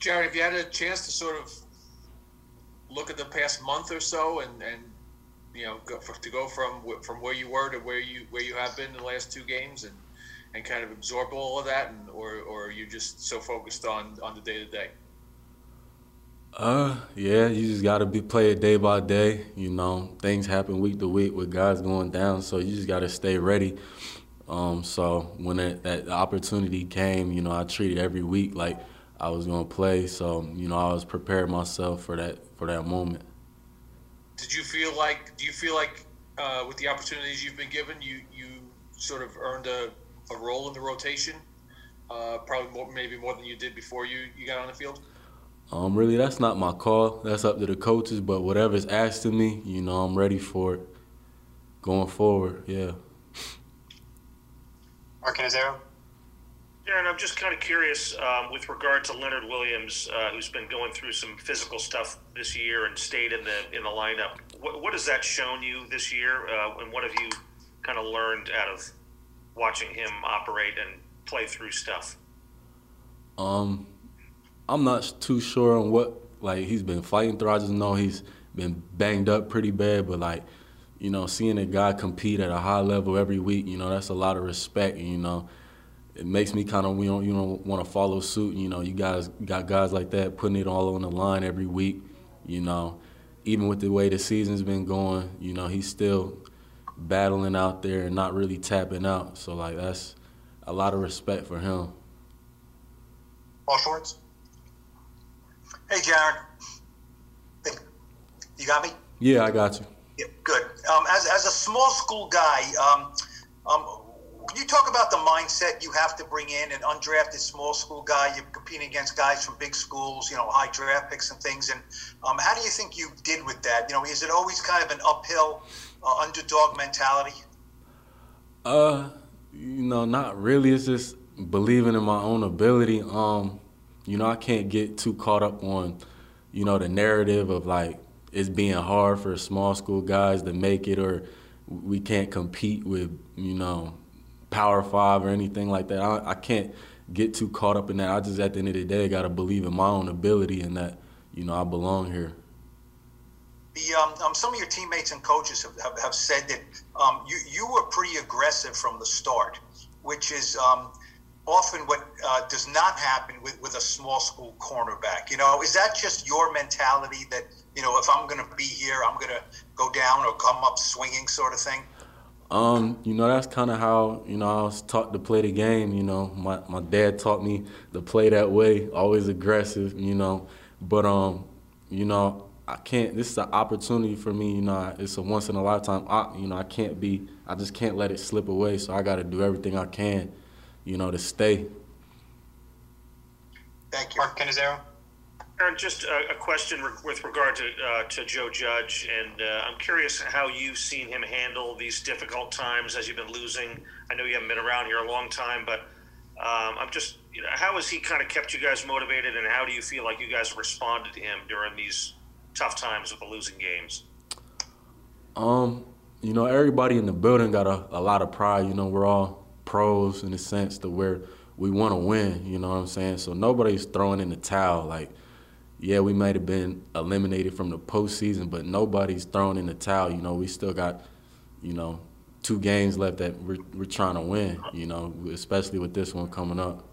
Jarren, have you had a chance to sort of look at the past month or so, and and you know, go, for, to go from from where you were to where you where you have been in the last two games, and and kind of absorb all of that, and or or are you just so focused on on the day to day? Uh, yeah, you just gotta be play it day by day. You know, things happen week to week with guys going down, so you just gotta stay ready. Um, so when that, that opportunity came, you know, I treated every week like I was gonna play. So you know, I was prepared myself for that for that moment. Did you feel like? Do you feel like uh, with the opportunities you've been given, you you sort of earned a, a role in the rotation? Uh, probably more, maybe more than you did before you, you got on the field. Um, really, that's not my call. That's up to the coaches. But whatever's asked of me, you know, I'm ready for it. Going forward, yeah. Mark Cannizzaro. Jarren, I'm just kind of curious um, with regard to Leonard Williams, uh, who's been going through some physical stuff this year and stayed in the in the lineup. What, what has that shown you this year, uh, and what have you kind of learned out of watching him operate and play through stuff? Um, I'm not too sure on what like he's been fighting through. I just know he's been banged up pretty bad, but like you know, seeing a guy compete at a high level every week, you know, that's a lot of respect. You know, it makes me kind of you know you know want to follow suit. You know, you guys got guys like that putting it all on the line every week. You know, even with the way the season's been going, you know, he's still battling out there and not really tapping out. So like that's a lot of respect for him. Paul Schwartz. Hey, Jarren. You got me? Yeah, I got you. Yeah, good. Um, as, as a small school guy, um, um, can you talk mindset you have to bring in an undrafted small school guy? You're competing against guys from big schools, you know, high draft picks and things. And um, how do you think you did with that? You know, is it always kind of an uphill uh, underdog mentality? Uh, you know, not really. It's just believing in my own ability. Um, you know, I can't get too caught up on, you know, the narrative of like it's being hard for small school guys to make it or we can't compete with, you know, Power Five or anything like that. I, I can't get too caught up in that. I just, at the end of the day, got to believe in my own ability and that, you know, I belong here. The, um, um, some of your teammates and coaches have, have, have said that um, you, you were pretty aggressive from the start, which is um, often what uh, does not happen with, with a small school cornerback. You know, is that just your mentality that, you know, if I'm going to be here, I'm going to go down or come up swinging sort of thing? Um, you know, that's kind of how, you know, I was taught to play the game, you know. My my dad taught me to play that way, always aggressive, you know. But um, you know, I can't this is an opportunity for me, you know, it's a once in a lifetime I, you know, I can't be I just can't let it slip away, so I got to do everything I can, you know, to stay. Thank you. Mark Cannizzaro. Jarren, just a, a question re- with regard to uh, to Joe Judge, and uh, I'm curious how you've seen him handle these difficult times as you've been losing. I know you haven't been around here a long time, but um, I'm just, you know, how has he kind of kept you guys motivated, and how do you feel like you guys responded to him during these tough times with the losing games? Um, you know, everybody in the building got a, a lot of pride. You know, we're all pros in the sense that we're we want to win. You know what I'm saying? So nobody's throwing in the towel. Like, yeah, we might have been eliminated from the postseason, but nobody's thrown in the towel. You know, we still got, you know, two games left that we're we're trying to win. You know, especially with this one coming up.